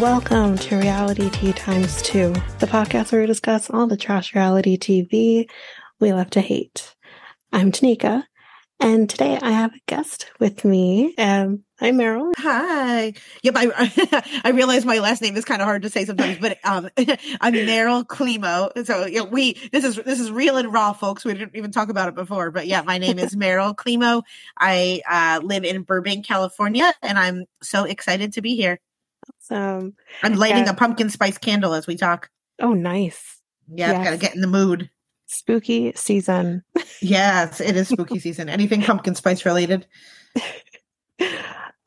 Welcome to Realitea Times 2, the podcast where we discuss all the trash reality TV we love to hate. I'm Tanika, and today I have a guest with me. Um, hi, Meryl. Hi. Yep, I I realize my last name is kind of hard to say sometimes, but um, I'm Meryl Klemow. So yeah, we this is this is real and raw, folks. We didn't even talk about it before, but yeah, my name is Meryl Klemow. I uh, live in Burbank, California, and I'm so excited to be here. Awesome. I'm lighting Yeah. a pumpkin spice candle as we talk. Oh, nice. Yeah, I've got to get in the mood. Spooky season. Yes, it is spooky season. Anything pumpkin spice related?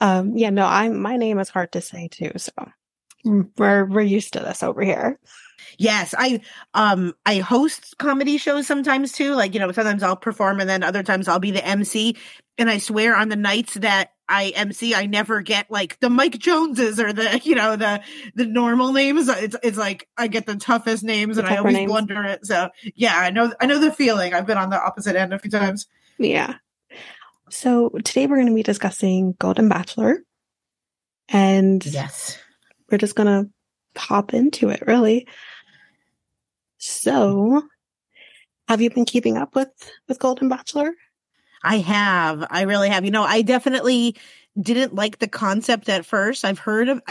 Um, yeah, no, I'm my name is hard to say too, so we're we're used to this over here. Yes, I um I host comedy shows sometimes too. Like, you know, sometimes I'll perform and then other times I'll be the MC. And I swear on the nights that I MC, I never get like the Mike Joneses or the, you know, the the normal names. It's it's like I get the toughest names The and I always names. blunder it. So yeah, I know I know the feeling. I've been on the opposite end a few times. Yeah. So today we're going to be discussing Golden Bachelor, and Yes. we're just gonna hop into it really. So, have you been keeping up with with Golden Bachelor? I have. I really have. You know, I definitely didn't like the concept at first. I've heard of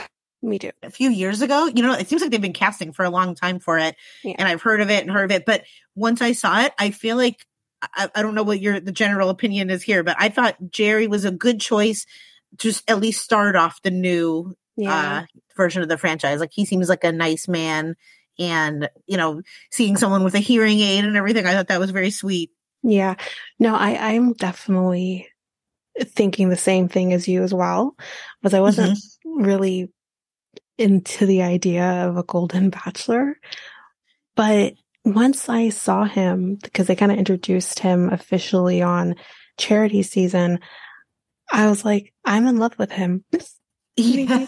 Me too. a few years ago. You know, it seems like they've been casting for a long time for it, Yeah. and I've heard of it and heard of it. But once I saw it, I feel like I, I don't know what your the general opinion is here, but I thought Gerry was a good choice. to Just at least start off the new Yeah. uh, version of the franchise. Like he seems like a nice man, and you know, seeing someone with a hearing aid and everything, I thought that was very sweet. Yeah. No, I I'm definitely thinking the same thing as you as well, because I wasn't mm-hmm. really into the idea of a golden bachelor. But once I saw him, because they kind of introduced him officially on charity season, I was like, I'm in love with him. Yeah.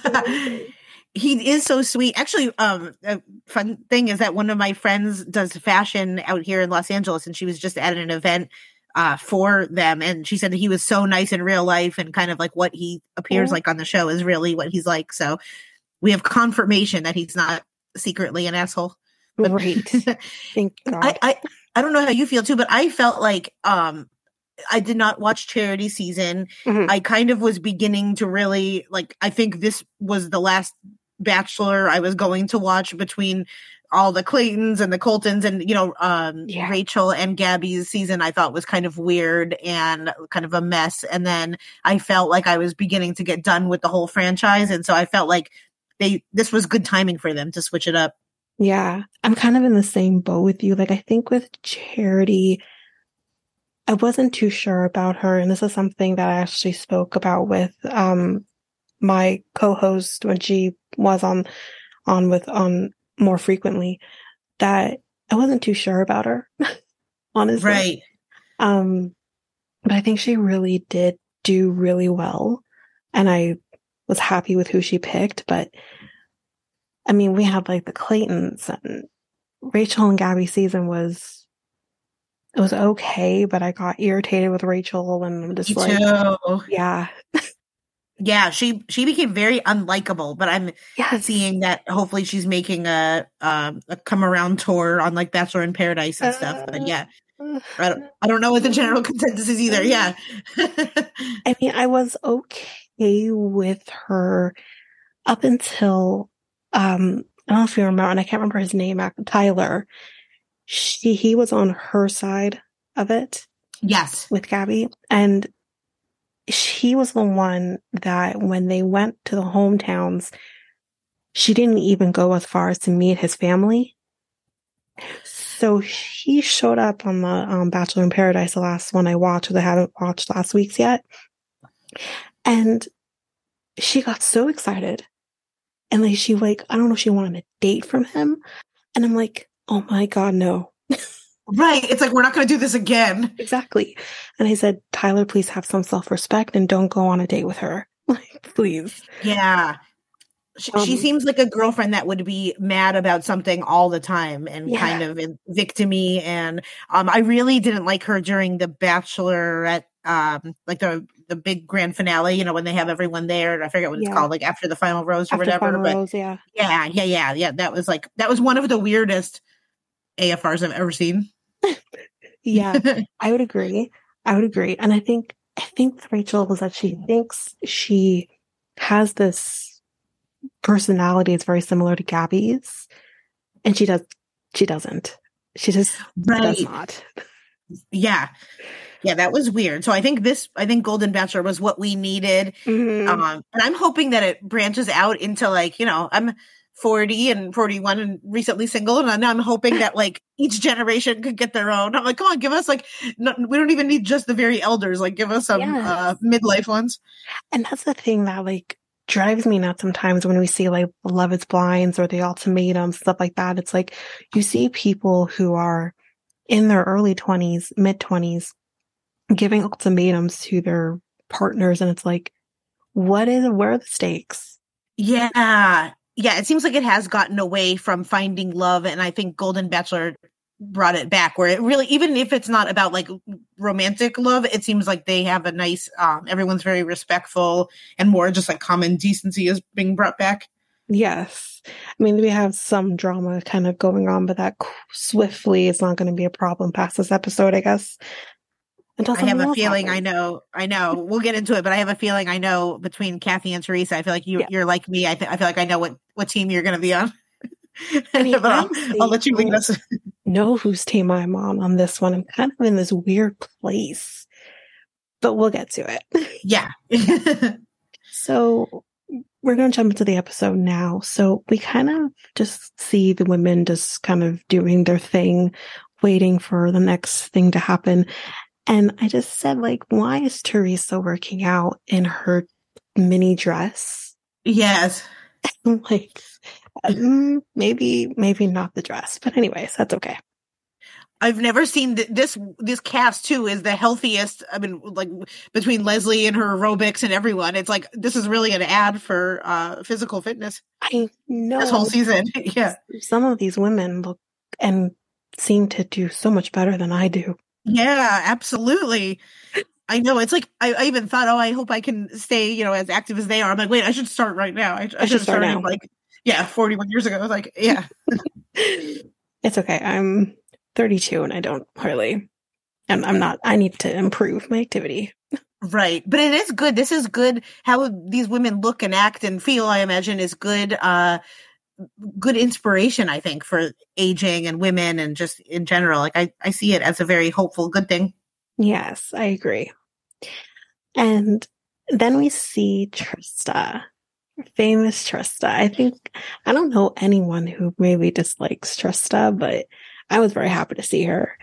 He is so sweet. Actually, um, a fun thing is that one of my friends does fashion out here in Los Angeles, and she was just at an event uh for them, and she said that he was so nice in real life, and kind of like what he appears Oh. like on the show is really what he's like. So we have confirmation that he's not secretly an asshole. But- Great. Thank God. I, I I don't know how you feel too, but I felt like um I did not watch charity season. Mhm. I kind of was beginning to really like I think this was the last bachelor I was going to watch between all the Claytons and the Coltons and you know um Yeah. Rachel and Gabby's season I thought was kind of weird and kind of a mess and then I felt like I was beginning to get done with the whole franchise and so I felt like they this was good timing for them to switch it up. Yeah, I'm kind of in the same boat with you. Like, I think with Charity, I wasn't too sure about her. And this is something that I actually spoke about with, um, my co-host when she was on, on with, on more frequently that I wasn't too sure about her, honestly. Right. Um, but I think she really did do really well. And I was happy with who she picked. But I mean, we had like the Claytons and Rachel and Gabby season was, it was okay, but I got irritated with Rachel and I'm just Me like, too. yeah, Yeah, she she became very unlikable, but I'm yes, seeing that hopefully she's making a um a come around tour on like Bachelor in Paradise and stuff. But Uh, yeah, I don't I don't know what the general consensus is either. Yeah. I mean, I was okay with her up until um I don't know if you remember, and I can't remember his name, Tyler. She he was on her side of it yes. with Gabby, and she was the one that when they went to the hometowns, she didn't even go as far as to meet his family. So he showed up on the um, Bachelor in Paradise, the last one I watched, I haven't watched last week's yet. And she got so excited. And like she like, I don't know if she wanted a date from him. And I'm like, oh my God, no. Right. It's like we're not going to do this again. Exactly. And I said, Tyler, please have some self respect and don't go on a date with her. Like, please. Yeah. She, she Um, seems like a girlfriend that would be mad about something all the time and Yeah. kind of in- victimy. And um, I really didn't like her during the Bachelorette, um, like the the big grand finale, you know, when they have everyone there. and I forget what it's called, like after the final rose or After whatever. Final but Rose, yeah. yeah, yeah, yeah, yeah. That was like that was one of the weirdest AFRs I've ever seen. Yeah, I would agree. I would agree. And I think I think Rachel was that she thinks she has this personality that's very similar to Gabby's. And she does she doesn't. She just does not. Yeah. Yeah, that was weird. So I think this I think Golden Bachelor was what we needed. Mhm. Um and I'm hoping that it branches out into like, you know, I'm 40 and 41 and recently single and I'm hoping that like each generation could get their own. I'm like, come on, give us like no, we don't even need just the very elders. Like give us some Yes. uh midlife ones. And that's the thing that like drives me nuts sometimes when we see like Love is Blinds or the ultimatums, stuff like that. It's like you see people who are in their early 20s, mid 20s, giving ultimatums to their partners. And it's like, what is, where are the stakes? Yeah. Yeah, it seems like it has gotten away from finding love and I think Golden Bachelor brought it back where it really even if it's not about like romantic love, it seems like they have a nice um everyone's very respectful and more just like common decency is being brought back. Yes. I mean, we have some drama kind of going on, but that swiftly is not going to be a problem past this episode, I guess. I have a feeling I know I know. We'll get into it, but I have a feeling I know between Kathy and Theresa. I feel like you Yeah. you're like me. I th- I feel like I know what what team you're going to be on. I mean, I'll, I'll let you lead us. know whose team I'm on on this one. I'm kind of in this weird place, but we'll get to it. Yeah. So we're going to jump into the episode now. So we kind of just see the women just kind of doing their thing, waiting for the next thing to happen. And I just said, like, why is Theresa working out in her mini dress? yes. like, mm, maybe, maybe not the dress, but anyways, that's okay. I've never seen th- this this cast too is the healthiest. I mean, like between Leslie and her aerobics and everyone, it's like this is really an ad for uh physical fitness I know this whole season. yeah, some of these women look and seem to do so much better than I do. Yeah, absolutely. I know. It's like I, I even thought, oh, I hope I can stay, you know, as active as they are. I'm like, wait, I should start right now. I, I, should should have start started like, yeah, 41 years ago. I was like, yeah, It's okay. I'm 32 and I don't hardly. I'm, I'm not. I need to improve my activity. right. But it is good. This is good. How these women look and act and feel. I imagine is good. Uh, good inspiration. I think for aging and women and just in general. Like I, I see it as a very hopeful, good thing. Yes, I agree. And then we see Trista, famous Trista. I think I don't know anyone who maybe dislikes Trista, but I was very happy to see her.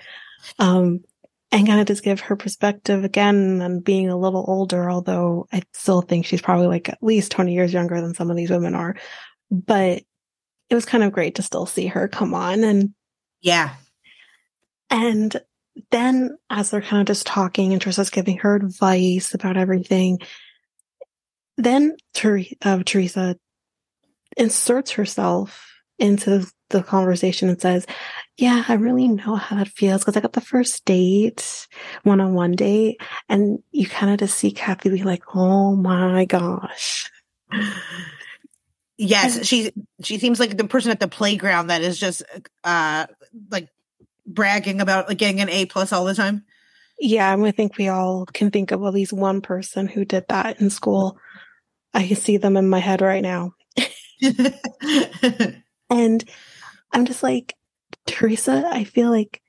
Um, and kind of just give her perspective again on being a little older, although I still think she's probably like at least 20 years younger than some of these women are. But it was kind of great to still see her come on and Yeah. and then as they're kind of just talking and Theresa's giving her advice about everything, then Ter- uh, Theresa inserts herself into the conversation and says, yeah, I really know how that feels because I got the first date, one-on-one date. And you kind of just see Kathy be like, oh my gosh. Yes, she she seems like the person at the playground that is just uh like bragging about like getting an A plus all the time. Yeah, I think we all can think of at least one person who did that in school. I can see them in my head right now. And I'm just like, Theresa, I feel like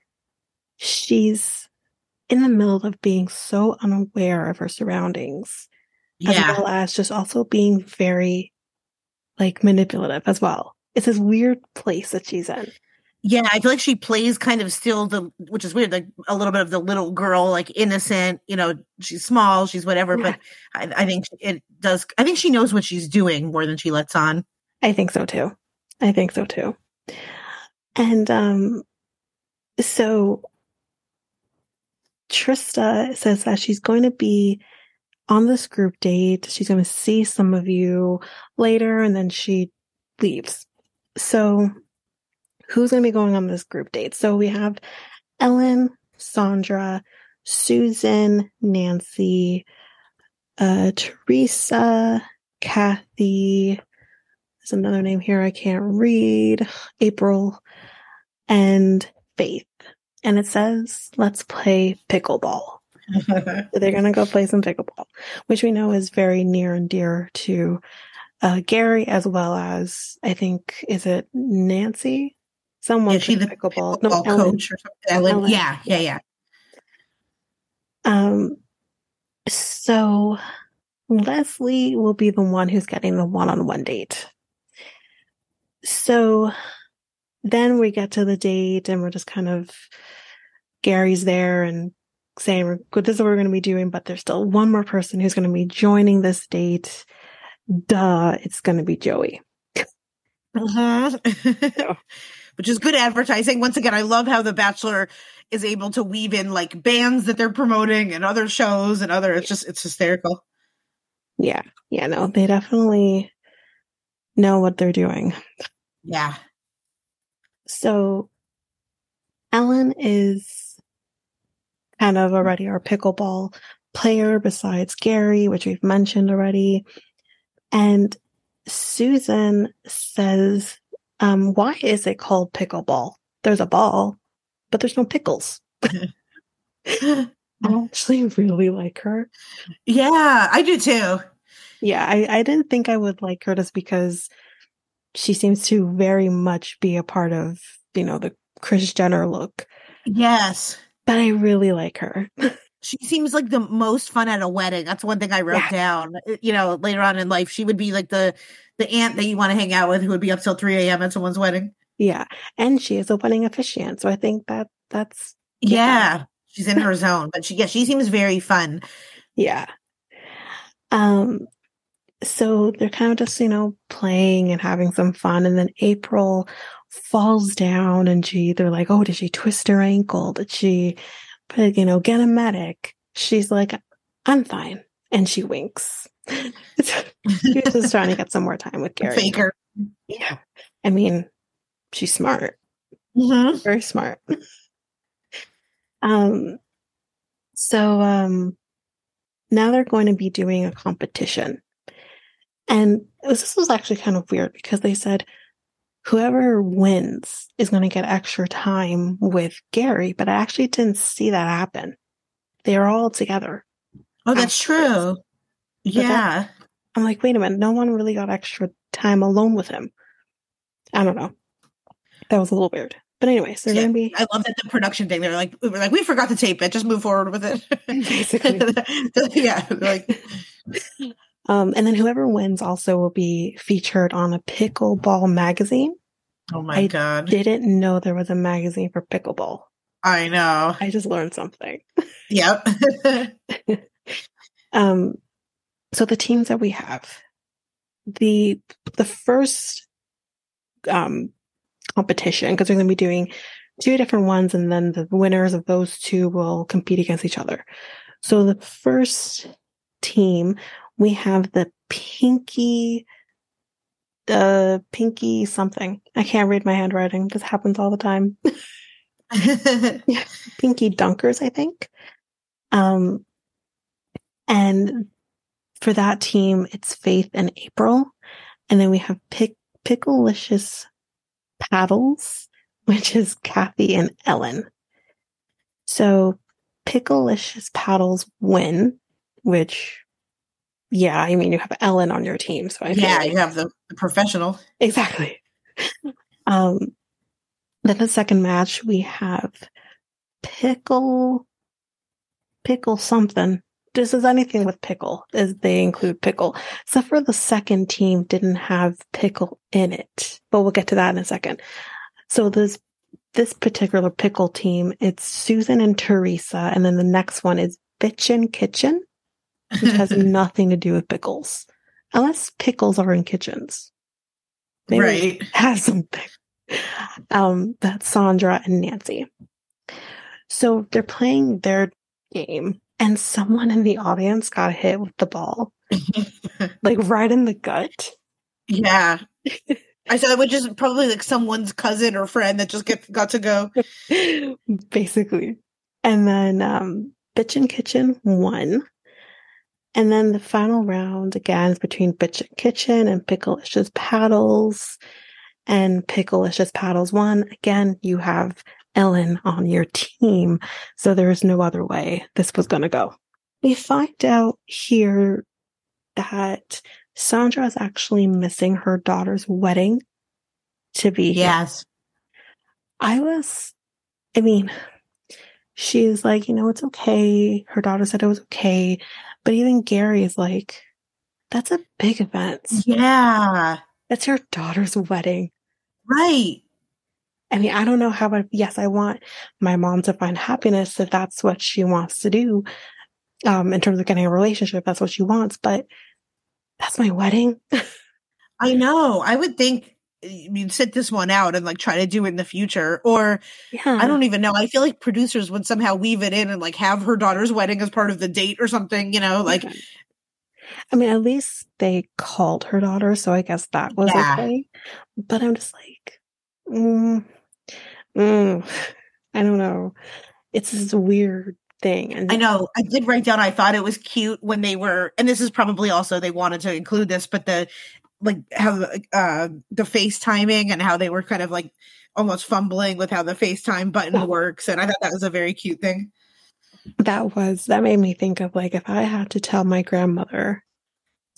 she's in the middle of being so unaware of her surroundings, as well as just also being very like manipulative as well. It's this weird place that she's in. Yeah, I feel like she plays kind of still the which is weird, like a little bit of the little girl, like innocent, you know, she's small, she's whatever, but I, I think it does I think she knows what she's doing more than she lets on. I think so too. I think so too. And um so Trista says that she's going to be on this group date. She's going to see some of you later and then she leaves. So who's going to be going on this group date? So we have Ellen, Sandra, Susan, Nancy, uh, Theresa, Kathy. There's another name here I can't read. April and Faith. And it says, let's play pickleball. They're going to go play some pickleball, which we know is very near and dear to uh, Gary, as well as I think, is it Nancy? Someone yeah, she the pickleball, pickleball no, coach or. Ellen. Ellen. Yeah, yeah, yeah. Um, so Leslie will be the one who's getting the one-on-one date. So then we get to the date and we're just kind of Gary's there and saying, this is what we're going to be doing, but there's still one more person who's going to be joining this date. Duh, it's going to be Joey. Uh-huh. Which is good advertising. Once again, I love how The Bachelor is able to weave in like bands that they're promoting and other shows and other, it's just, it's hysterical. Yeah. Yeah. No, they definitely know what they're doing. Yeah. So Ellen is kind of already our pickleball player besides Gary, which we've mentioned already. And Susan says, um, why is it called pickleball? There's a ball, but there's no pickles. I actually really like her. Yeah, I do too. Yeah, I, I didn't think I would like her just because she seems to very much be a part of, you know, the Kris Jenner look. Yes. But I really like her. she seems like the most fun at a wedding. That's one thing I wrote yeah. down. Uh, you know, later on in life, she would be like the the aunt that you want to hang out with who would be up till 3 a.m. at someone's wedding. Yeah. And she is a wedding officiant. So I think that that's yeah. yeah. She's in her zone. But she yeah, she seems very fun. Yeah. Um so they're kind of just, you know, playing and having some fun. And then April falls down and she, they're like, oh, did she twist her ankle? Did she, you know, get a medic? She's like, I'm fine. And she winks. she's just trying to get some more time with Gary. Faker. Yeah. I mean, she's smart. Mm-hmm. Very smart. um, so, um, now they're going to be doing a competition. And this was actually kind of weird because they said whoever wins is going to get extra time with Gary, but I actually didn't see that happen. They are all together. Oh, that's true. Yeah. That, I'm like, wait a minute. No one really got extra time alone with him. I don't know. That was a little weird. But anyways, they're yeah, gonna be. I love that the production thing. They're like, we were like, we forgot to tape it. Just move forward with it. Basically, yeah. Like, um, and then whoever wins also will be featured on a pickleball magazine. Oh my god. I god! Didn't know there was a magazine for pickleball. I know. I just learned something. Yep. um, so the teams that we have, the the first um competition because we're going to be doing two different ones, and then the winners of those two will compete against each other. So the first team we have the pinky the pinky something. I can't read my handwriting. This happens all the time. pinky dunkers, I think. Um, and for that team, it's Faith and April. And then we have Pick Picklelicious Paddles, which is Kathy and Ellen. So Picklelicious Paddles win, which yeah, I mean, you have Ellen on your team, so I yeah, like, you have the, the professional exactly. um, then the second match we have pickle, pickle something. This is anything with pickle, as they include pickle. Except for the second team didn't have pickle in it, but we'll get to that in a second. So this this particular pickle team, it's Susan and Theresa, and then the next one is Bitchin' Kitchen which has nothing to do with pickles, unless pickles are in kitchens. Maybe right. has something. Um, that's Sandra and Nancy. So they're playing their game, and someone in the audience got hit with the ball, like right in the gut. Yeah. I said it would just probably like someone's cousin or friend that just get got to go. Basically. And then um Bitchin' Kitchen won. And then the final round again is between Bitch Kitchen and Picklelicious Paddles. And Picklelicious Paddles won. Again, you have Ellen on your team. So there's no other way this was going to go. We find out here that Sandra is actually missing her daughter's wedding to be yes. Here. I was, I mean, she's like, you know, it's okay. Her daughter said it was okay. But even Gary is like, that's a big event. Yeah. That's your daughter's wedding. Right. I mean, I don't know how, but yes, I want my mom to find happiness if that's what she wants to do. Um, in terms of getting a relationship, that's what she wants, but that's my wedding. I know. I would think you'd sit this one out and like try to do it in the future. Or yeah. I don't even know. I feel like producers would somehow weave it in and like have her daughter's wedding as part of the date or something, you know, like I mean, at least they called her daughter, so I guess that was yeah. okay. But I'm just like, mm, mm, I don't know. It's this weird thing. And I know I did write down. I thought it was cute when they were, and this is probably also they wanted to include this, but the like how uh the FaceTiming and how they were kind of like almost fumbling with how the FaceTime button works, and I thought that was a very cute thing. That was that made me think of like if I had to tell my grandmother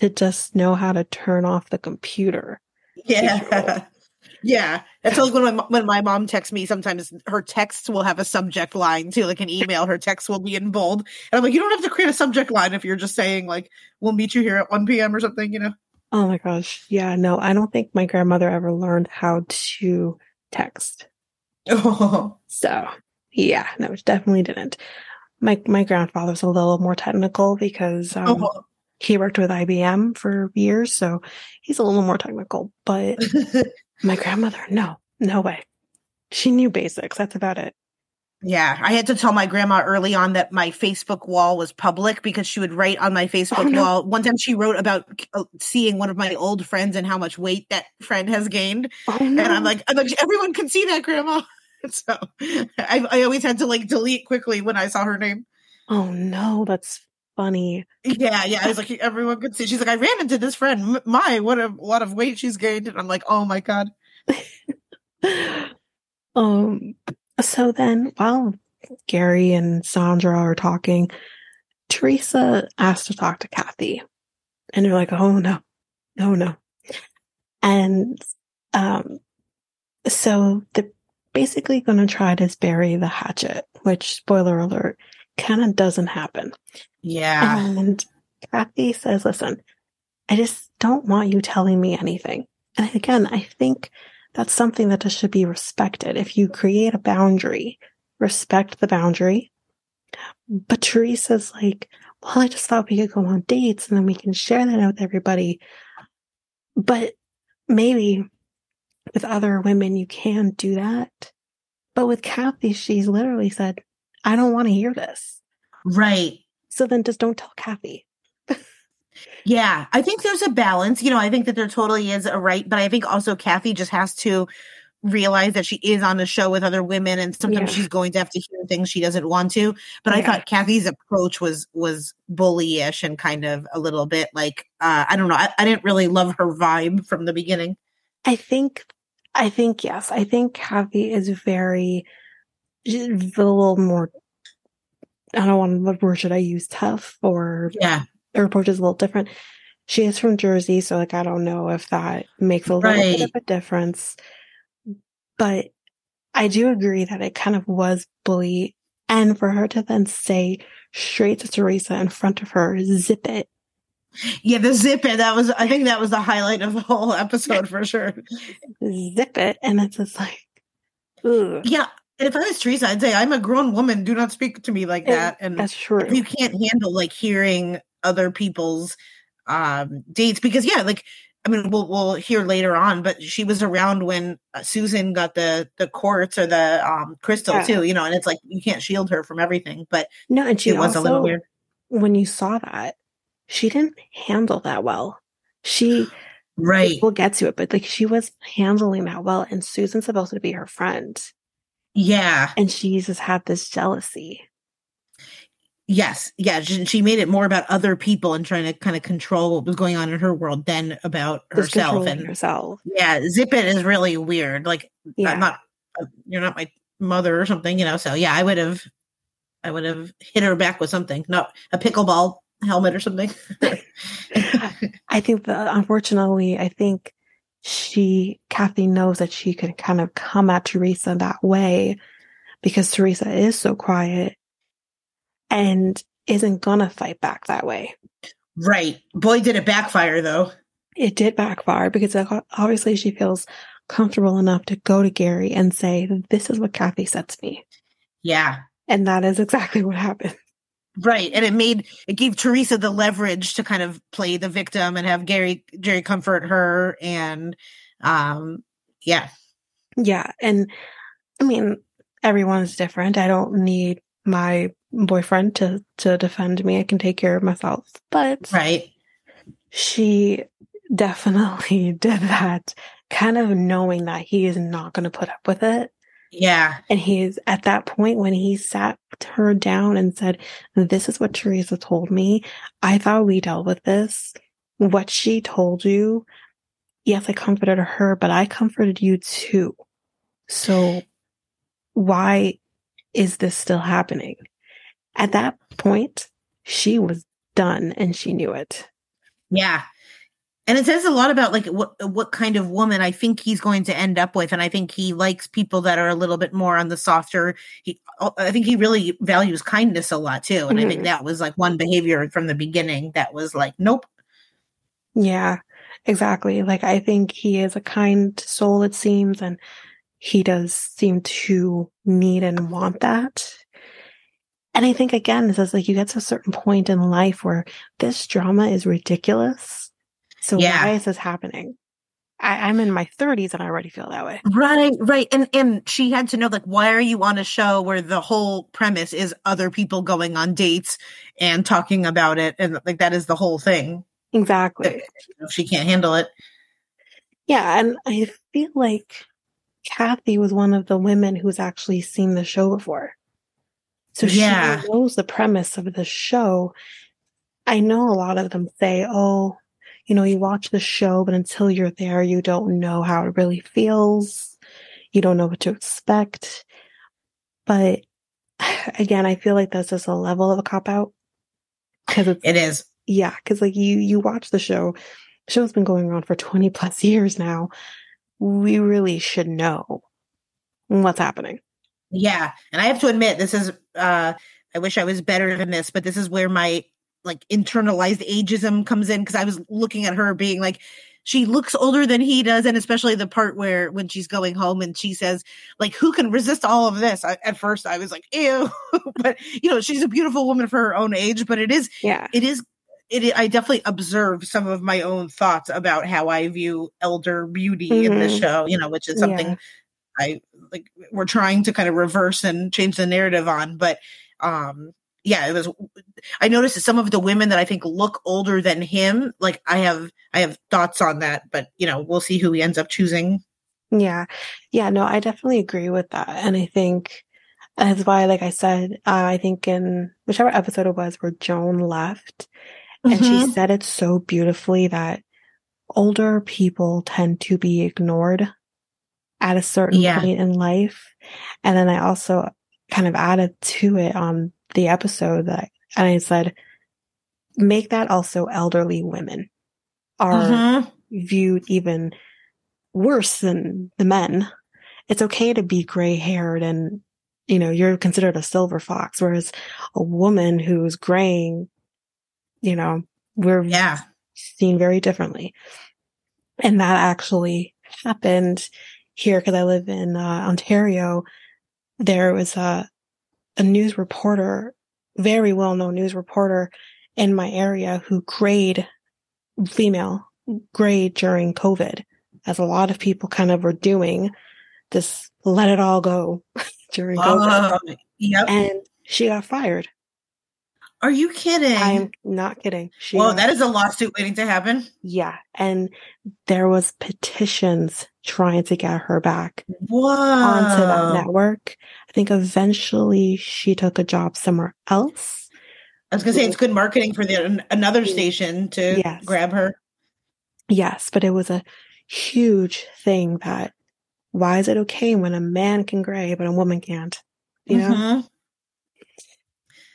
to just know how to turn off the computer. Yeah. Yeah, that's like when my when my mom texts me. Sometimes her texts will have a subject line too, like an email. Her text will be in bold, and I'm like, you don't have to create a subject line if you're just saying like, "We'll meet you here at 1 p.m." or something, you know. Oh my gosh, yeah, no, I don't think my grandmother ever learned how to text. Oh. So yeah, no, she definitely didn't. My my grandfather's a little more technical because um, oh. he worked with IBM for years, so he's a little more technical. But My grandmother, no, no way. She knew basics. That's about it. Yeah, I had to tell my grandma early on that my Facebook wall was public because she would write on my Facebook oh, no. wall. One time she wrote about uh, seeing one of my old friends and how much weight that friend has gained. Oh, no. And I'm like, I'm like, everyone can see that, grandma. so I, I always had to like delete quickly when I saw her name. Oh no, that's funny. Yeah, yeah. I was like, everyone could see. She's like, I ran into this friend. My, what a lot of weight she's gained. And I'm like, oh my God. um, so then while Gary and Sandra are talking, Theresa asks to talk to Kathy. And they're like, oh no, no, no. And, um, so they're basically going to try to bury the hatchet, which spoiler alert, kind of doesn't happen. Yeah. And Kathy says, listen, I just don't want you telling me anything. And again, I think that's something that just should be respected. If you create a boundary, respect the boundary. But Theresa's like, well, I just thought we could go on dates and then we can share that out with everybody. But maybe with other women, you can do that. But with Kathy, she's literally said, I don't want to hear this. Right. So then just don't tell Kathy. Yeah, I think there's a balance. You know, I think that there totally is a right, but I think also Kathy just has to realize that she is on a show with other women and sometimes yeah. she's going to have to hear things she doesn't want to but yeah. i thought kathy's approach was was bullyish and kind of a little bit like uh i don't know I, I didn't really love her vibe from the beginning i think i think yes i think kathy is very a little more I don't want what word should I use tough or yeah her approach is a little different. She is from Jersey, so like I don't know if that makes a little right. bit of a difference. But I do agree that it kind of was bully. And for her to then say straight to Theresa in front of her, zip it. Yeah, the zip it. That was I think that was the highlight of the whole episode for sure. zip it. And it's just like Ugh. Yeah, if I was Theresa, I'd say I'm a grown woman. Do not speak to me like that. And that's true. You can't handle like hearing other people's um, dates because yeah, like I mean, we'll we'll hear later on, but she was around when uh, Susan got the the quartz or the um, crystal yeah. too, you know, and it's like you can't shield her from everything. But no, and she it was also, a little weird when you saw that she didn't handle that well. She right, we'll get to it, but like she was handling that well, and Susan's supposed to be her friend. Yeah. And she just had this jealousy. Yes, yeah, she, she made it more about other people and trying to kind of control what was going on in her world than about Just herself. And herself. yeah, zip it is really weird. Like Yeah. I'm not, uh, you're not my mother or something, you know. So yeah, I would have, I would have hit her back with something, not a pickleball helmet or something. I think that unfortunately, I think she, Kathy knows that she could kind of come at Theresa that way because Theresa is so quiet and isn't gonna fight back that way. right. Boy, did it backfire though. It did backfire because uh, obviously she feels comfortable enough to go to Gary and say, This is what Kathy said to me. Yeah. And that is exactly what happened. Right. And it made it gave Theresa the leverage to kind of play the victim and have Gary Gerry comfort her and um yeah. Yeah. And I mean, everyone's different. I don't need my boyfriend to, to defend me. I can take care of myself. But Right. she definitely did that, kind of knowing that he is not going to put up with it. Yeah. And he is at that point when he sat her down and said, This is what Theresa told me. I thought we dealt with this. What she told you, yes, I comforted her, but I comforted you too. So why is this still happening? At that point, she was done and she knew it. Yeah. And it says a lot about like what what kind of woman I think he's going to end up with, and I think he likes people that are a little bit more on the softer. He, I think he really values kindness a lot too, and I think Mhm. that was like one behavior from the beginning that was like, nope, Yeah, exactly. Like I think he is a kind soul, it seems, and he does seem to need and want that. And I think again, it's just like you get to a certain point in life where this drama is ridiculous. So Yeah. why is this happening? I, I'm in my 30s and I already feel that way. right, right, and and she had to know like, why are you on a show where the whole premise is other people going on dates and talking about it, and like that is the whole thing. Exactly. If she can't handle it, Yeah, and I feel like Kathy was one of the women who's actually seen the show before. So Yeah. she knows the premise of the show. I know a lot of them say, oh, you know, you watch the show, but until you're there, you don't know how it really feels. You don't know what to expect. But again, I feel like that's just a level of a cop out. Cause it is. yeah, cause like you, you watch the show, the show's been going on for 20 plus years now. We really should know what's happening. Yeah. And I have to admit, this is, uh, I wish I was better than this, but this is where my like internalized ageism comes in because I was looking at her being like, she looks older than he does. And especially the part where when she's going home and she says, like, who can resist all of this? I, at first, I was like, ew. but, you know, she's a beautiful woman for her own age, but it is, Yeah. it is. It, I definitely observe some of my own thoughts about how I view elder beauty in this Mhm. show, you know, which is something Yeah. I like we're trying to kind of reverse and change the narrative on. But um yeah, it was I noticed that some of the women that I think look older than him, like I have I have thoughts on that, but you know, we'll see who he ends up choosing. Yeah. Yeah. No, I definitely agree with that. And I think that's why, like I said, uh, I think in whichever episode it was where Joan left, and she Mhm. said it so beautifully that older people tend to be ignored at a certain Yeah. point in life. And then I also kind of added to it on the episode that, and I said, make that also elderly women are Mhm. viewed even worse than the men. It's okay to be gray haired and, you know, you're considered a silver fox, whereas a woman who's graying, you know, we're Yeah. seen very differently. And that actually happened here because I live in uh, Ontario. There was a, a news reporter, very well known news reporter in my area who grayed female grade during COVID, as a lot of people kind of were doing. This let it all go during COVID. Oh, yep. And she got fired. Are you kidding? I'm not kidding. She Whoa, that is a lawsuit waiting to happen. yeah. And there was petitions trying to get her back Whoa. onto that network. I think eventually she took a job somewhere else. I was gonna say it's good marketing for the another station to Yes. grab her. Yes, but it was a huge thing that why is it okay when a man can gray but a woman can't? You know? Mm-hmm.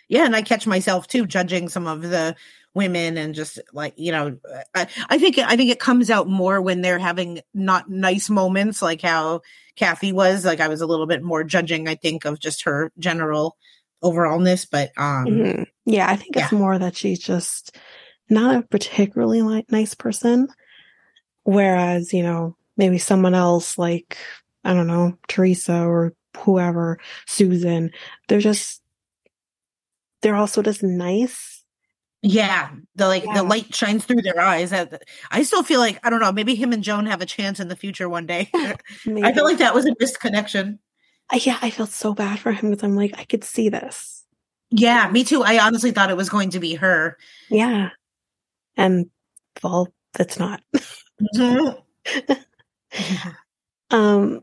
Yeah, and I catch myself too judging some of the women and just like you know I, I think I think it comes out more when they're having not nice moments like how Kathy was like I was a little bit more judging I think of just her general overallness but um Mhm. Yeah, I think it's more that she's just not a particularly like nice person. Whereas, you know, maybe someone else like, I don't know, Theresa or whoever, Susan, they're just, they're also just nice. yeah the like Yeah. the light shines through their eyes I, still feel like I don't know maybe him and Joan have a chance in the future one day I feel like that was a missed connection I- yeah, I felt so bad for him because I'm like, I could see this. yeah me too I honestly thought it was going to be her Yeah. And well, it's not. Mhm. Um,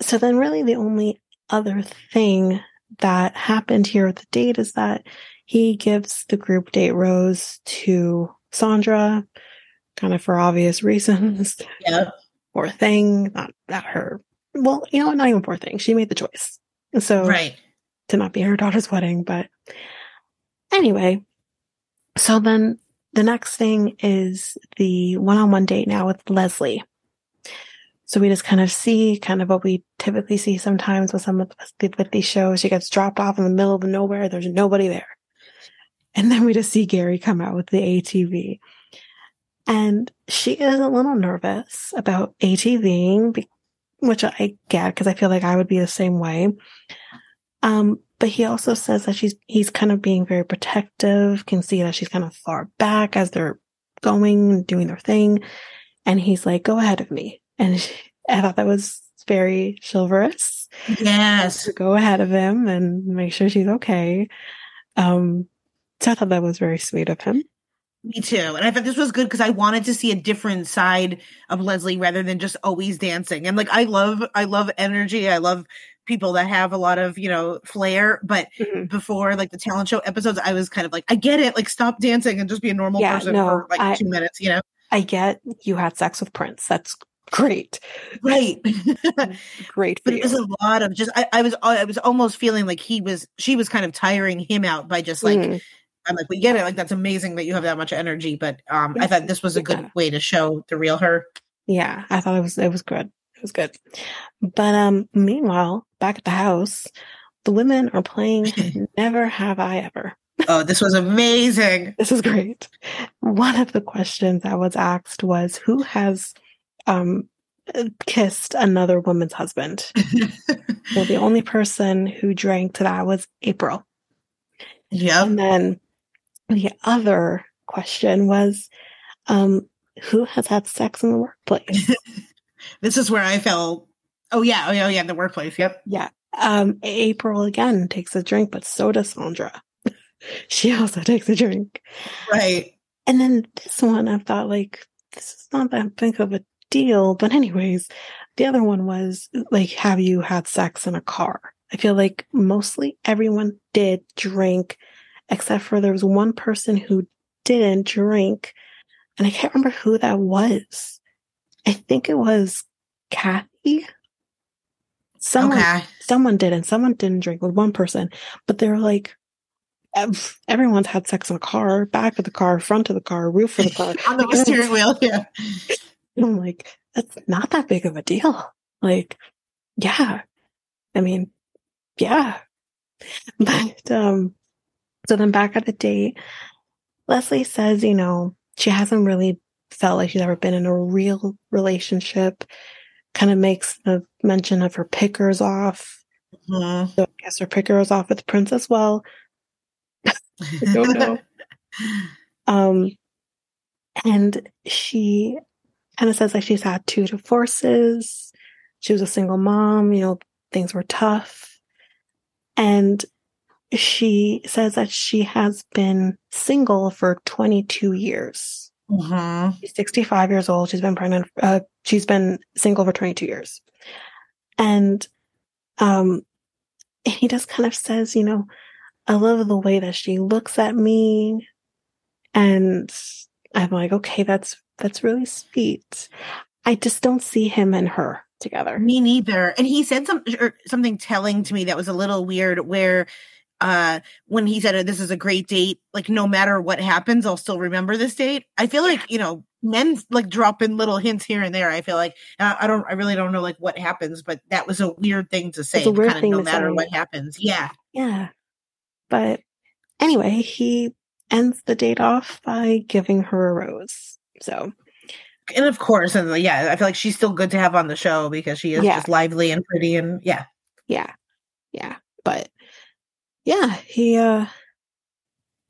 so then really the only other thing that happened here at the date is that he gives the group date rose to Sandra, kind of for obvious reasons. yeah Poor thing, not, not her. Well, you know? Not even poor thing. She made the choice. So right to not be her daughter's wedding, but anyway. So then the next thing is the one-on-one date now with Leslie. So we just kind of see kind of what we typically see sometimes with some with these shows. She gets dropped off in the middle of nowhere. There's nobody there. And then we just see Gary come out with the ATV. And she is a little nervous about ATVing, which I get because I feel like I would be the same way. Um, but he also says that she's he's kind of being very protective, can see that she's kind of far back as they're going, doing their thing. And he's like, go ahead of me. And she, I thought that was very chivalrous yes to go ahead of him and make sure she's okay. Um, so I thought that was very sweet of him. Me too. And I thought this was good because I wanted to see a different side of Leslie rather than just always dancing. And like I love I love energy. I love people that have a lot of, you know, flair. But Mhm. before like the talent show episodes, I was kind of like, I get it, like stop dancing and just be a normal Yeah, person no, for like I- two minutes, you know? I get you had sex with Prince. That's great. Right. Great but it was a lot of just I, I was I was almost feeling like he was she was kind of tiring him out by just like Mm. I'm like, we get it, like that's amazing that you have that much energy. But um I thought this was a good Yeah. way to show the real her. Yeah, I thought it was it was good. It was good. But um meanwhile, back at the house, the women are playing Never Have I Ever. Oh, this was amazing. This is great. One of the questions that was asked was who has um kissed another woman's husband? Well, the only person who drank to that was April. Yeah. And then the other question was um who has had sex in the workplace? This is where I fell. Oh yeah, oh yeah, oh, yeah, the workplace. Yep. Yeah. Um, April again takes a drink, but so does Sandra. she also takes a drink. Right. And then this one, I thought like, this is not that big of a deal. But anyways, the other one was like, have you had sex in a car? I feel like mostly everyone did drink, except for there was one person who didn't drink. And I can't remember who that was. I think it was Kathy. Someone Okay. someone didn't. Someone didn't drink with one person, but they were like, everyone's had sex in a car, back of the car, front of the car, roof of the car. On the steering wheel. Yeah. And I'm like, that's not that big of a deal. Like, yeah. I mean, yeah. But, um, so then back at the date, Leslie says, you know, she hasn't really felt like she's ever been in a real relationship. Kind of makes the mention of her pickers off. Mhm. So I guess her picker is off with Prince as well. don't know. Um, and she kind of says like she's had two divorces. She was a single mom, you know, things were tough. And she says that she has been single for 22 years. Mhm. She's 65 years old. She's been pregnant. Uh, she's been single for 22 years. And, um, he just kind of says, you know, I love the way that she looks at me. And I'm like, okay, that's, that's really sweet. I just don't see him and her together. Me neither. And he said some or something telling to me that was a little weird where uh when he said this is a great date like no matter what happens i'll still remember this date i feel like you know men like drop in little hints here and there i feel like uh, i don't i really don't know like what happens but that was a weird thing to say It's a weird kind of thing no matter say. what happens yeah Yeah. But anyway, he ends the date off by giving her a rose. So and of course and yeah i feel like she's still good to have on the show because she is Yeah. just lively and pretty and yeah yeah. Yeah. But yeah, he uh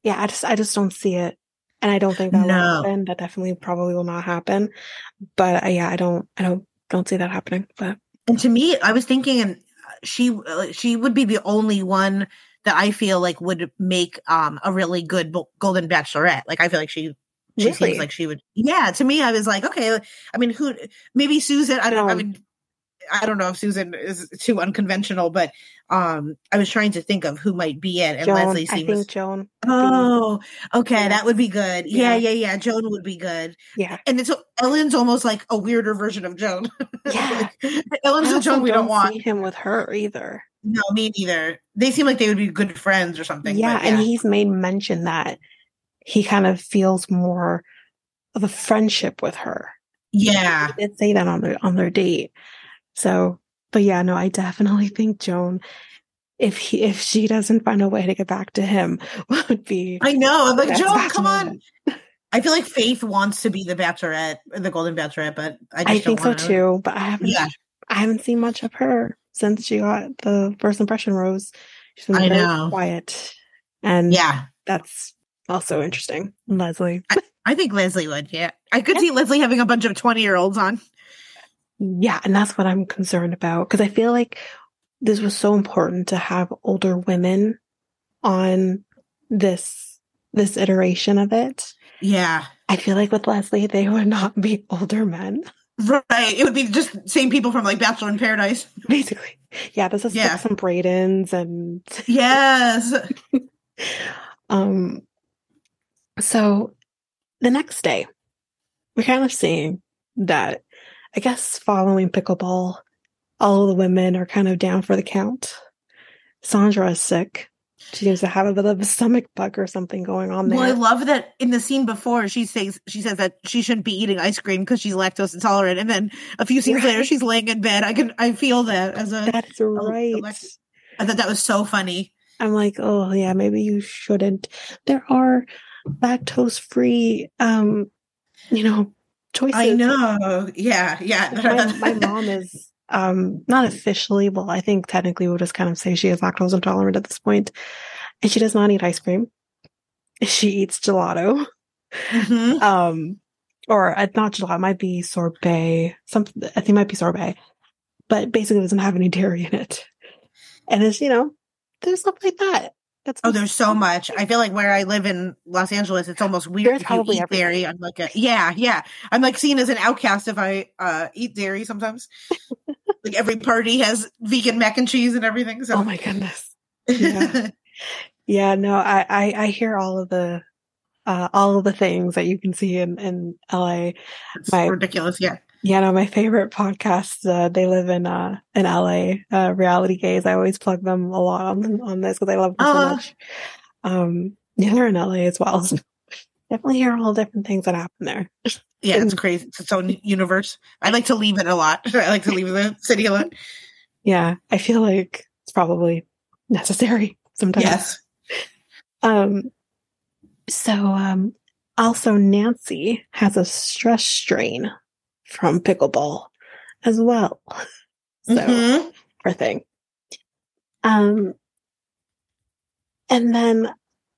yeah, I just I just don't see it. And I don't think that will happen. That definitely probably will not happen. But uh, yeah, I don't I don't don't see that happening. But And to me, I was thinking, and she uh, she would be the only one that I feel like would make um a really good Golden Bachelorette. Like I feel like she she Really? seems like she would. Yeah, to me, I was like, okay. I mean, who? Maybe Susan. I don't. I mean, I don't know if Susan is too unconventional, but um, I was trying to think of who might be it, and Joan, Leslie I seems. think Joan. Oh, okay, Yeah. that would be good. Yeah, Yeah. yeah, yeah. Joan would be good, Yeah. and it's Ellen's almost like a weirder version of Joan. Yeah. Like, Ellen's the also Joan we don't want. see him with her either. No, me neither. They seem like they would be good friends or something. yeah, but and he's made mention that he kind of feels more of a friendship with her. yeah, He did say that on their on their date. So, but yeah, no, I definitely think Joan, if he if she doesn't find a way to get back to him, would be I know. I'm like, Joan, come on. I feel like Faith wants to be the Bachelorette, the Golden Bachelorette, but I just I think so wanna- too, but I haven't Yeah, I haven't seen much of her since she got the first impression rose. She's been I very know. quiet. And yeah. that's also interesting. Leslie. I think Leslie would. Yeah, I could see Leslie having a bunch of twenty year olds on. Yeah, and that's what I'm concerned about because I feel like this was so important to have older women on this this iteration of it. Yeah, I feel like with Leslie, they would not be older men, right. It would be just same people from like Bachelor in Paradise. basically. Yeah, this is Yeah. like some Bradens and Yes. um. So the next day, we're kind of seeing that. I guess following pickleball, all of the women are kind of down for the count. Sandra is sick. She seems to have a bit of a stomach bug or something going on there. Well, I love that in the scene before she says she says that she shouldn't be eating ice cream because she's lactose intolerant, and then a few scenes later she's laying in bed. I can I feel that as a That's right. Alex- I thought that was so funny. I'm like, oh yeah, maybe you shouldn't. There are lactose free, um, you know, choices. I know. Yeah, yeah. my, my mom is um not officially well i think technically we'll just kind of say she is lactose intolerant at this point and she does not eat ice cream she eats gelato Mhm. um or uh, not gelato might be sorbet something i think it might be sorbet but basically doesn't have any dairy in it and it's you know there's stuff like that that's Oh, there's so much. I feel like where I live in Los Angeles, it's almost weird There's if you eat everything. dairy. I'm like, a, yeah, yeah. I'm like seen as an outcast if I uh, eat dairy sometimes. like every party has vegan mac and cheese and everything. So, oh my goodness yeah. Yeah, no, I, I, I hear all of the, uh, all of the things that you can see in, in LA. it's My- ridiculous. Yeah. Yeah, no, my favorite podcasts, uh, they live in, uh, in LA, uh, Reality Gaze. I always plug them a lot on, on this because I love them so much. Um, yeah, they're in LA as well. So definitely hear all different things that happen there. Yeah, it's crazy. It's its own universe. I like to leave it a lot. I like to leave the city a lot. Yeah, I feel like it's probably necessary sometimes. Yes. Um, so, um, also Nancy has a stress strain from pickleball as well. So, Mhm. poor thing. Um, and then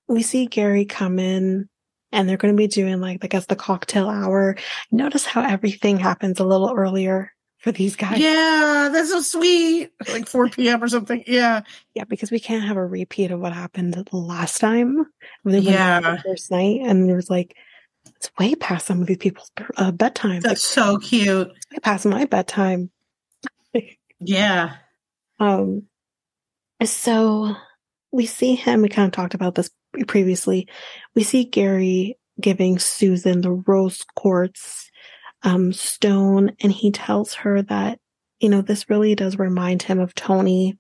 we see Gary come in and they're going to be doing like, I guess the cocktail hour. Notice how everything happens a little earlier for these guys. Yeah, that's so sweet. Like 4 p.m. or something. Yeah. Yeah, because we can't have a repeat of what happened the last time. when they Yeah. first night, and there was like it's way past some of these people's uh, bedtime. That's so cute. it's way past my bedtime. Yeah. Um, so we see him, we kind of talked about this previously. We see Gary giving Susan the rose quartz um, stone, and he tells her that, you know, this really does remind him of Toni.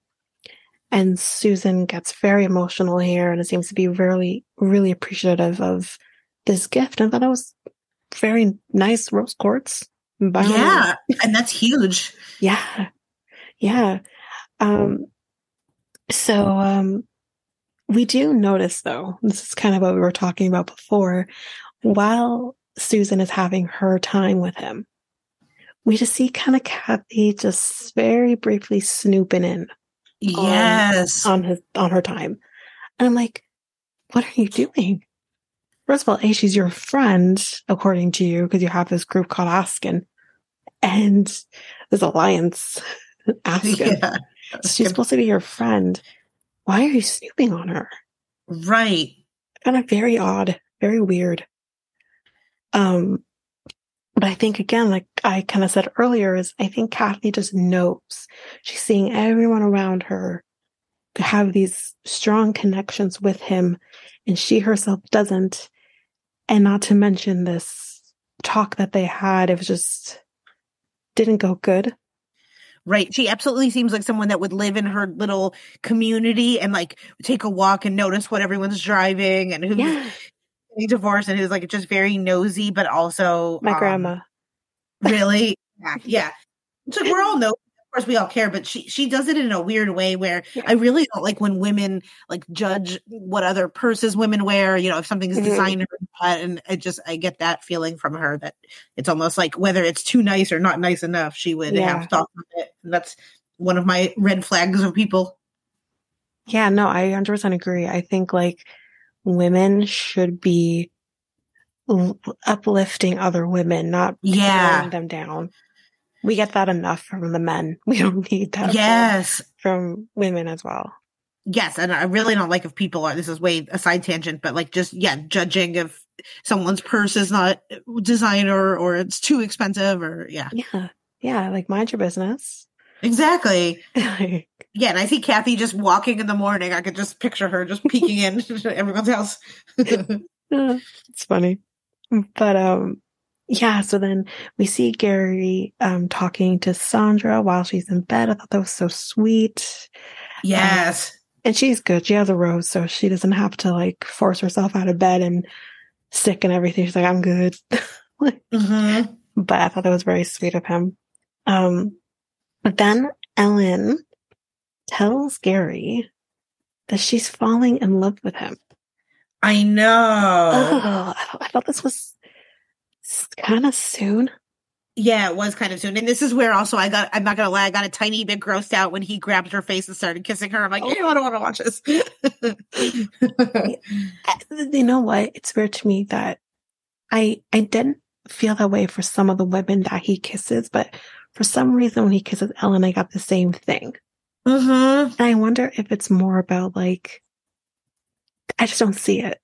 And Susan gets very emotional here and it seems to be really, really appreciative of this gift. I thought it was very nice rose quartz. Yeah, and that's huge. Yeah. Yeah. Um, so, um, we do notice though, this is kind of what we were talking about before, while Susan is having her time with him, we just see kind of Kathy just very briefly snooping in. Yes. On, on his, on her time. And I'm like, what are you doing? First of all, A, she's your friend, according to you, because you have this group called Askin and this alliance, Askin. Yeah. She's supposed to be your friend. Why are you snooping on her? Right. Kind of very odd, very weird. Um, but I think again, like I kind of said earlier, is I think Kathy just knows she's seeing everyone around her to have these strong connections with him and she herself doesn't. And not to mention this talk that they had, it was just didn't go good. Right. She absolutely seems like someone that would live in her little community and like take a walk and notice what everyone's driving and who's yeah. getting divorced and who's like just very nosy, but also my um, grandma. Really? yeah. yeah. So we're all nosy course we all care, but she she does it in a weird way where yeah. I really don't like when women like judge what other purses women wear. You know, if something's mm-hmm. designer, and I just I get that feeling from her that it's almost like whether it's too nice or not nice enough, she would yeah. have thought of it. And that's one of my red flags of people. Yeah, no, I 100% agree. I think like women should be uplifting other women, not yeah. them down we get that enough from the men. We don't need that. Yes. From, from women as well. Yes. And I really don't like if people are, this is way a side tangent, but like just, yeah, judging if someone's purse is not designer or it's too expensive or yeah. Yeah. Yeah. Like mind your business. Exactly. yeah. And I see Kathy just walking in the morning. I could just picture her just peeking in everyone's house. it's funny. But, um, yeah, so then we see Gary um, talking to Sandra while she's in bed. I thought that was so sweet. Yes. Um, and she's good. She has a rose, so she doesn't have to like force herself out of bed and sick and everything. She's like, I'm good. mm-hmm. But I thought that was very sweet of him. Um, but then Ellen tells Gary that she's falling in love with him. I know. Oh, I thought this was kind of soon. Yeah, it was kind of soon. And this is where also I got, I'm not going to lie, I got a tiny bit grossed out when he grabbed her face and started kissing her. I'm like, oh. I don't want to watch this. you know what? It's weird to me that I, I didn't feel that way for some of the women that he kisses, but for some reason when he kisses Ellen, I got the same thing. Mm-hmm. And I wonder if it's more about like, I just don't see it.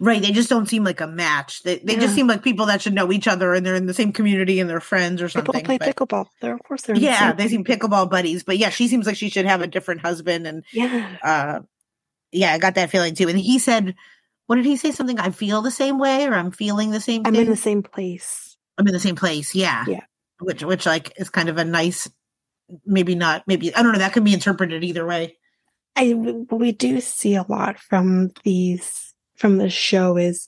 Right. They just don't seem like a match. They they yeah. just seem like people that should know each other and they're in the same community and they're friends or something. People play but, pickleball. They're of course they're Yeah, the they seem pickleball buddies. But yeah, she seems like she should have a different husband and yeah. Uh yeah, I got that feeling too. And he said what did he say? Something I feel the same way or I'm feeling the same I'm thing? in the same place. I'm in the same place, yeah. Yeah. Which which like is kind of a nice maybe not maybe I don't know, that could be interpreted either way. I we do see a lot from these from the show is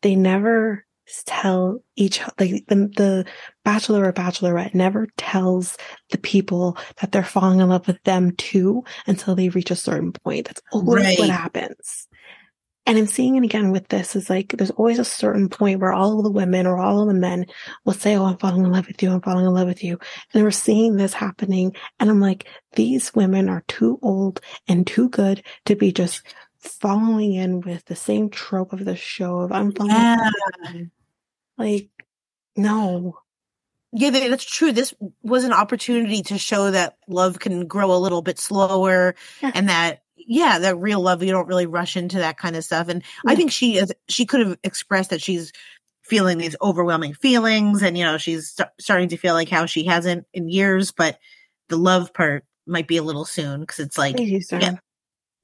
they never tell each like the, the bachelor or bachelorette never tells the people that they're falling in love with them too until they reach a certain point. That's always right. what happens. And I'm seeing it again with this is like there's always a certain point where all of the women or all of the men will say, Oh, I'm falling in love with you. I'm falling in love with you. And we're seeing this happening. And I'm like, these women are too old and too good to be just following in with the same trope of the show of I'm following yeah. like no. Yeah, that's true. This was an opportunity to show that love can grow a little bit slower yeah. and that yeah, that real love you don't really rush into that kind of stuff. And yeah. I think she is she could have expressed that she's feeling these overwhelming feelings and you know, she's st- starting to feel like how she hasn't in years, but the love part might be a little soon because it's like yeah,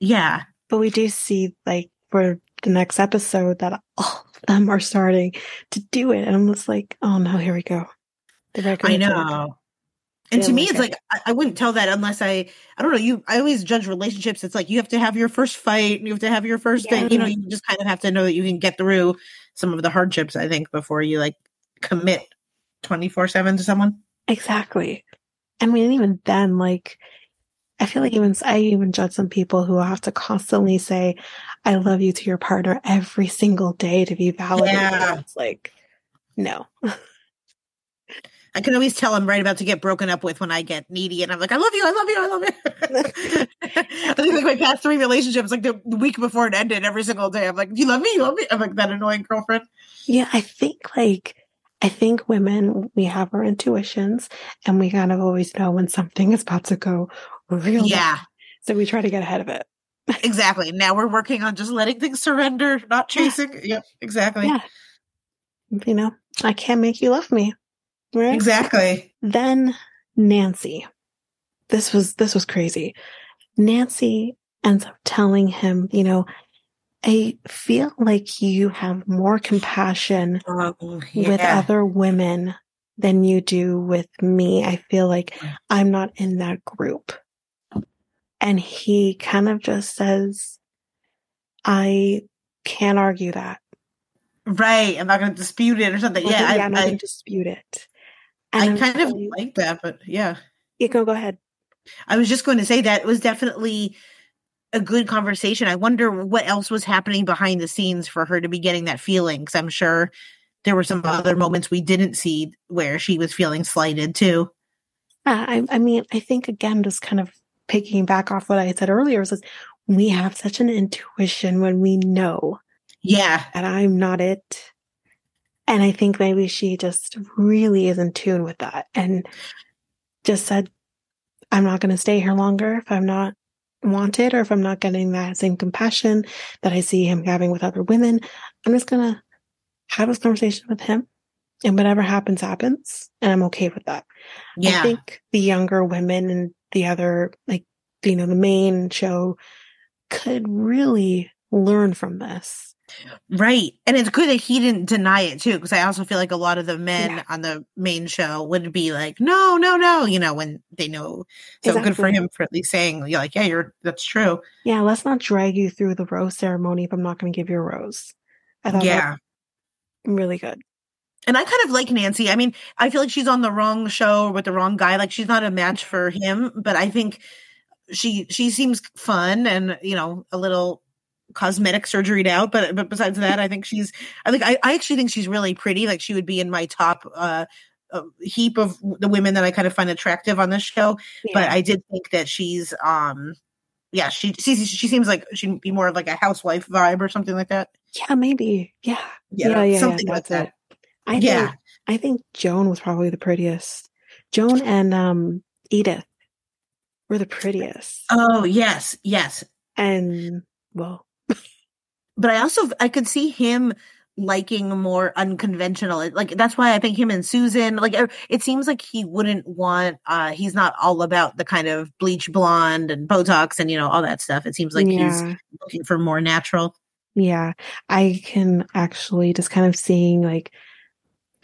yeah but we do see like for the next episode that all of them are starting to do it. And I'm just like, oh no, here we go. I know. And to me, like it's it. like I, I, wouldn't tell that unless I I don't know. You I always judge relationships. It's like you have to have your first fight, you have to have your first yeah. thing. You know, you just kind of have to know that you can get through some of the hardships. I think before you like commit twenty four seven to someone. Exactly. I mean, even then, like I feel like even I even judge some people who have to constantly say, "I love you" to your partner every single day to be validated. Yeah. It's like, no. I can always tell I'm right about to get broken up with when I get needy, and I'm like, I love you, I love you, I love you. I think like my past three relationships, like the week before it ended, every single day, I'm like, you love me, you love me. I'm like that annoying girlfriend. Yeah, I think like I think women we have our intuitions, and we kind of always know when something is about to go real. Yeah. Bad. So we try to get ahead of it. exactly. Now we're working on just letting things surrender, not chasing. Yeah. Yep. Exactly. Yeah. You know, I can't make you love me. Right? Exactly. Then Nancy. This was this was crazy. Nancy ends up telling him, you know, I feel like you have more compassion oh, yeah. with other women than you do with me. I feel like I'm not in that group. And he kind of just says, I can't argue that. Right. I'm not going to dispute it or something. yeah. yeah, I, am not going to dispute it. And I kind of like that, but yeah. You can go ahead. I was just going to say that it was definitely a good conversation. I wonder what else was happening behind the scenes for her to be getting that feeling. Because I'm sure there were some other moments we didn't see where she was feeling slighted too. Uh, I, I mean, I think again, just kind of picking back off what I said earlier was we have such an intuition when we know. Yeah. And I'm not it. And I think maybe she just really is in tune with that and just said, I'm not going to stay here longer if I'm not wanted or if I'm not getting that same compassion that I see him having with other women. I'm just going to have this conversation with him and whatever happens, happens. And I'm okay with that. Yeah. I think the younger women and the other, like, you know, the main show could really learn from this. Right. And it's good that he didn't deny it too, because I also feel like a lot of the men yeah. on the main show would be like, no, no, no, you know, when they know. So exactly. good for him for at least saying, you're like, yeah, you're, that's true. Yeah. Let's not drag you through the rose ceremony if I'm not going to give you a rose. I thought yeah. I'm really good. And I kind of like Nancy. I mean, I feel like she's on the wrong show with the wrong guy. Like she's not a match for him, but I think she she seems fun and you know a little cosmetic surgery out. But but besides that, I think she's. I think I, I actually think she's really pretty. Like she would be in my top uh, uh, heap of the women that I kind of find attractive on this show. Yeah. But I did think that she's um yeah she she she seems like she'd be more of like a housewife vibe or something like that. Yeah, maybe. Yeah, yeah, yeah, yeah something yeah, like that. It. I yeah, think, I think Joan was probably the prettiest. Joan and um Edith were the prettiest. Oh yes, yes. And well, but I also I could see him liking more unconventional. Like that's why I think him and Susan, like er, it seems like he wouldn't want uh he's not all about the kind of bleach blonde and Botox and you know all that stuff. It seems like yeah. he's looking for more natural. Yeah. I can actually just kind of seeing like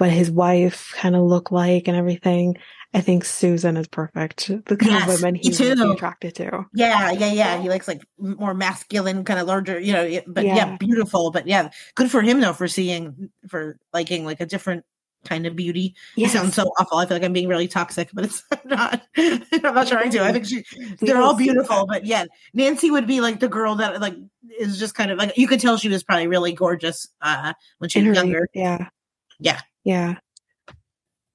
what his wife kind of look like and everything. I think Susan is perfect. The kind yes, of women he's attracted to. Yeah, yeah, yeah. He likes like more masculine, kind of larger, you know, but yeah. yeah. beautiful. But yeah, good for him though for seeing, for liking like a different kind of beauty. Yes. It sounds so awful. I feel like I'm being really toxic, but it's not. I'm not trying to. I think she, they're all beautiful, but yeah, Nancy would be like the girl that like is just kind of like you could tell she was probably really gorgeous uh when she was younger. Yeah, yeah, yeah.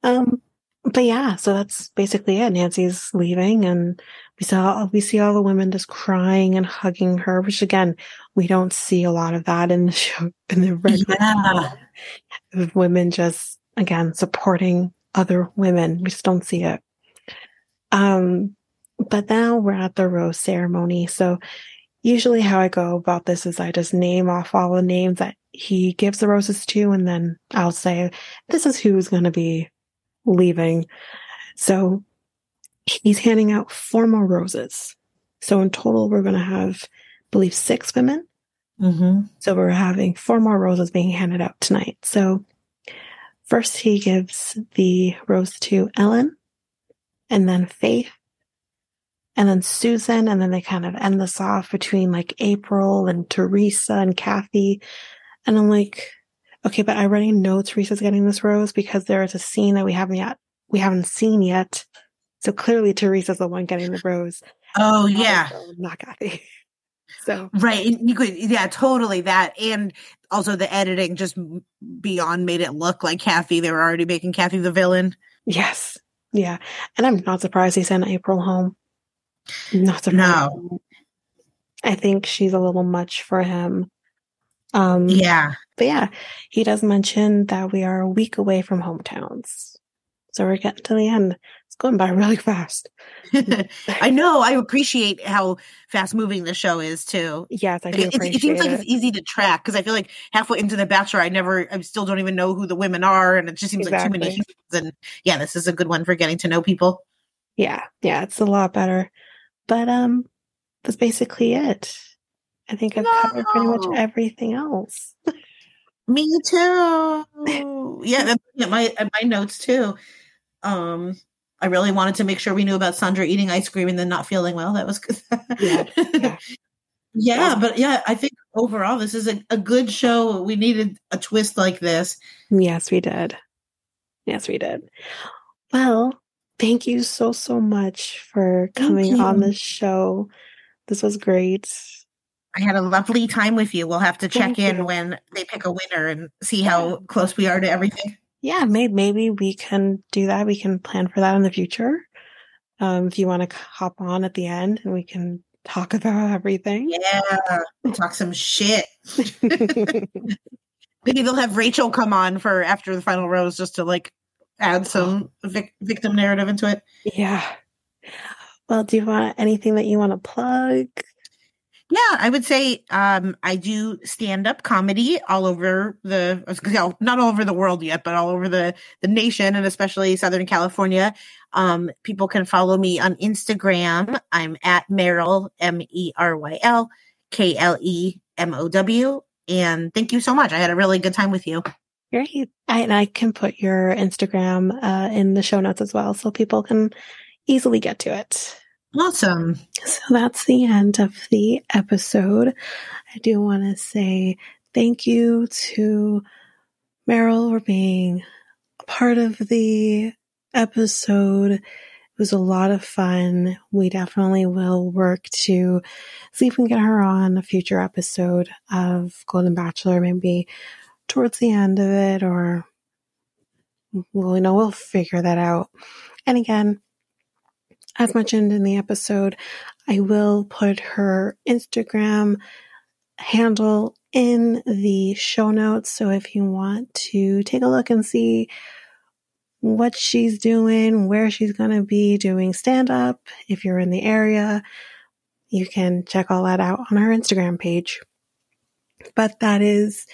Um, but yeah, so that's basically it. Nancy's leaving and we saw, we see all the women just crying and hugging her, which again, we don't see a lot of that in the show, in the regular yeah. women just, again, supporting other women. We just don't see it. Um, but now we're at the rose ceremony. So usually how I go about this is I just name off all the names that he gives the roses to, and then I'll say, this is who's going to be leaving. So he's handing out four more roses. So in total, we're going to have believe, six women. Mm-hmm. So we're having four more roses being handed out tonight. So first he gives the rose to Ellen and then Faith and then Susan. And then they kind of end this off between like April and Theresa and Kathy. And I'm like, okay, but I already know Theresa's getting this rose because there is a scene that we haven't yet, we haven't seen yet. So clearly Theresa's the one getting the rose. Oh yeah. Not Kathy. So right, you could, yeah, totally that, and also the editing just beyond made it look like Kathy. They were already making Kathy the villain. Yes, yeah, and I'm not surprised he sent April home. Not surprised. No, I think she's a little much for him. Um, yeah, but yeah, he does mention that we are a week away from hometowns, so we're getting to the end It's going by really fast. I know. I appreciate how fast moving the show is too. Yes, I do. It, it, seems like it's easy to track because I feel like halfway into the Bachelor, I never, I still don't even know who the women are, and it just seems exactly. like too many humans. And yeah, this is a good one for getting to know people. Yeah, yeah, it's a lot better. But um, that's basically it. I think I've no. covered pretty much everything else. Me too. yeah, my my notes too. Um, I really wanted to make sure we knew about Sandra eating ice cream and then not feeling well. That was good. yeah. yeah. yeah. but yeah, I think overall this is a, a good show. We needed a twist like this. Yes, we did. Yes, we did. Well, thank you so, so much for coming on the show. This was great. I had a lovely time with you. We'll have to check thank in you. when they pick a winner and see how close we are to everything yeah, maybe, maybe we can do that. We can plan for that in the future. Um, if you want to hop on at the end and we can talk about everything. Yeah, talk some shit. maybe they'll have Rachel come on for after the final rose just to like add some vic- victim narrative into it. Yeah. Well, do you want anything that you want to plug? Yeah, I would say um, I do stand up comedy all over the, not all over the world yet, but all over the, the nation and especially Southern California. Um, people can follow me on Instagram. I'm at Meryl, M E R Y L K L E M O W. And thank you so much. I had a really good time with you. Great. I, and I can put your Instagram uh, in the show notes as well so people can easily get to it. Awesome. So that's the end of the episode. I do want to say thank you to Meryl for being a part of the episode. It was a lot of fun. We definitely will work to see if we can get her on a future episode of Golden Bachelor, maybe towards the end of it, or well, you know, we'll figure that out. And again, as mentioned in the episode, I will put her Instagram handle in the show notes. So if you want to take a look and see what she's doing, where she's going to be doing stand up, if you're in the area, you can check all that out on her Instagram page. But that is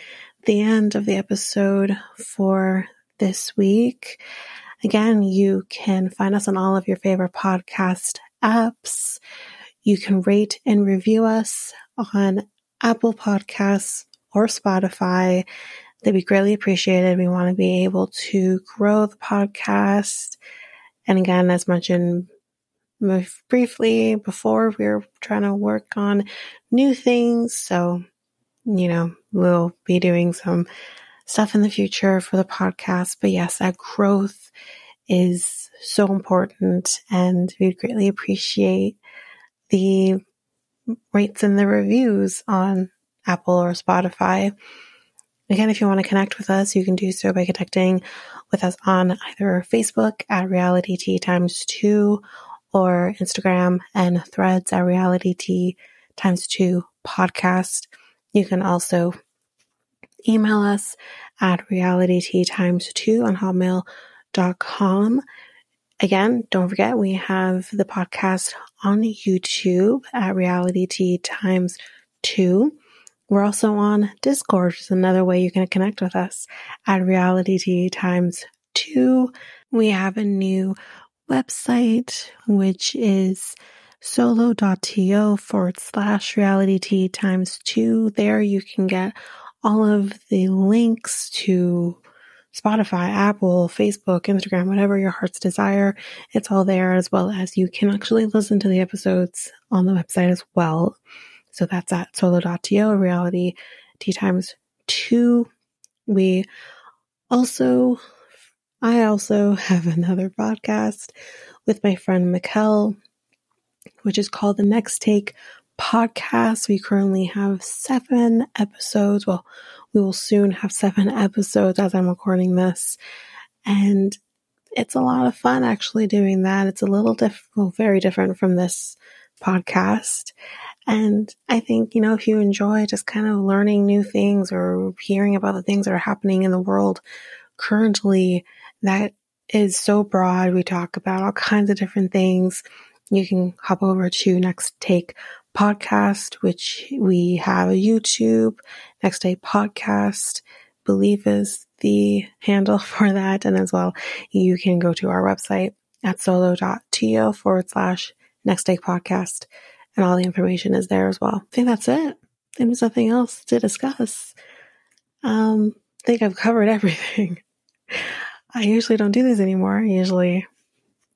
the end of the episode for this week. Again, you can find us on all of your favorite podcast apps. You can rate and review us on Apple Podcasts or Spotify. They'd be greatly appreciated. We want to be able to grow the podcast. And again, as mentioned briefly before, we're trying to work on new things. So, you know, we'll be doing some stuff in the future for the podcast. But yes, that growth is so important and we'd greatly appreciate the rates and the reviews on Apple or Spotify. Again, if you want to connect with us, you can do so by connecting with us on either Facebook at Realitea times two or Instagram and threads at Realitea times two podcast. You can also email us at realitytetimes2 on hotmail.com. Again, don't forget we have the podcast on YouTube at realitea times two. We're also on Discord, which is another way you can connect with us at realitea times two. We have a new website, which is solo.to forward slash realitea times two. There you can get all of the links to Spotify, Apple, Facebook, Instagram, whatever your heart's desire. It's all there as well as you can actually listen to the episodes on the website as well. So that's at solo.to reality tea times two. We also, I also have another podcast with my friend Mikel, which is called the Next Take podcast. We currently have seven episodes. Well, we will soon have seven episodes as I'm recording this. And it's a lot of fun actually doing that. It's a little different, very different from this podcast. And I think, you know, if you enjoy just kind of learning new things or hearing about the things that are happening in the world currently, that is so broad. We talk about all kinds of different things. You can hop over to Next Take podcast, which we have a YouTube, Next Take podcast, believe is the handle for that. And as well, you can go to our website at solo.to forward slash next take podcast. And all the information is there as well. I think that's it. There's nothing else to discuss. Um, I think I've covered everything. I usually don't do this anymore. I usually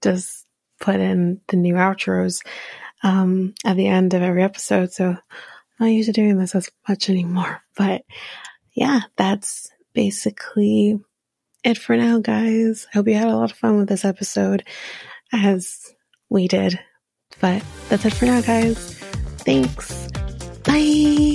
just put in the new outros um, at the end of every episode. So I'm not used to doing this as much anymore. But yeah, that's basically it for now, guys. I hope you had a lot of fun with this episode as we did. But that's it for now, guys. Thanks. Bye.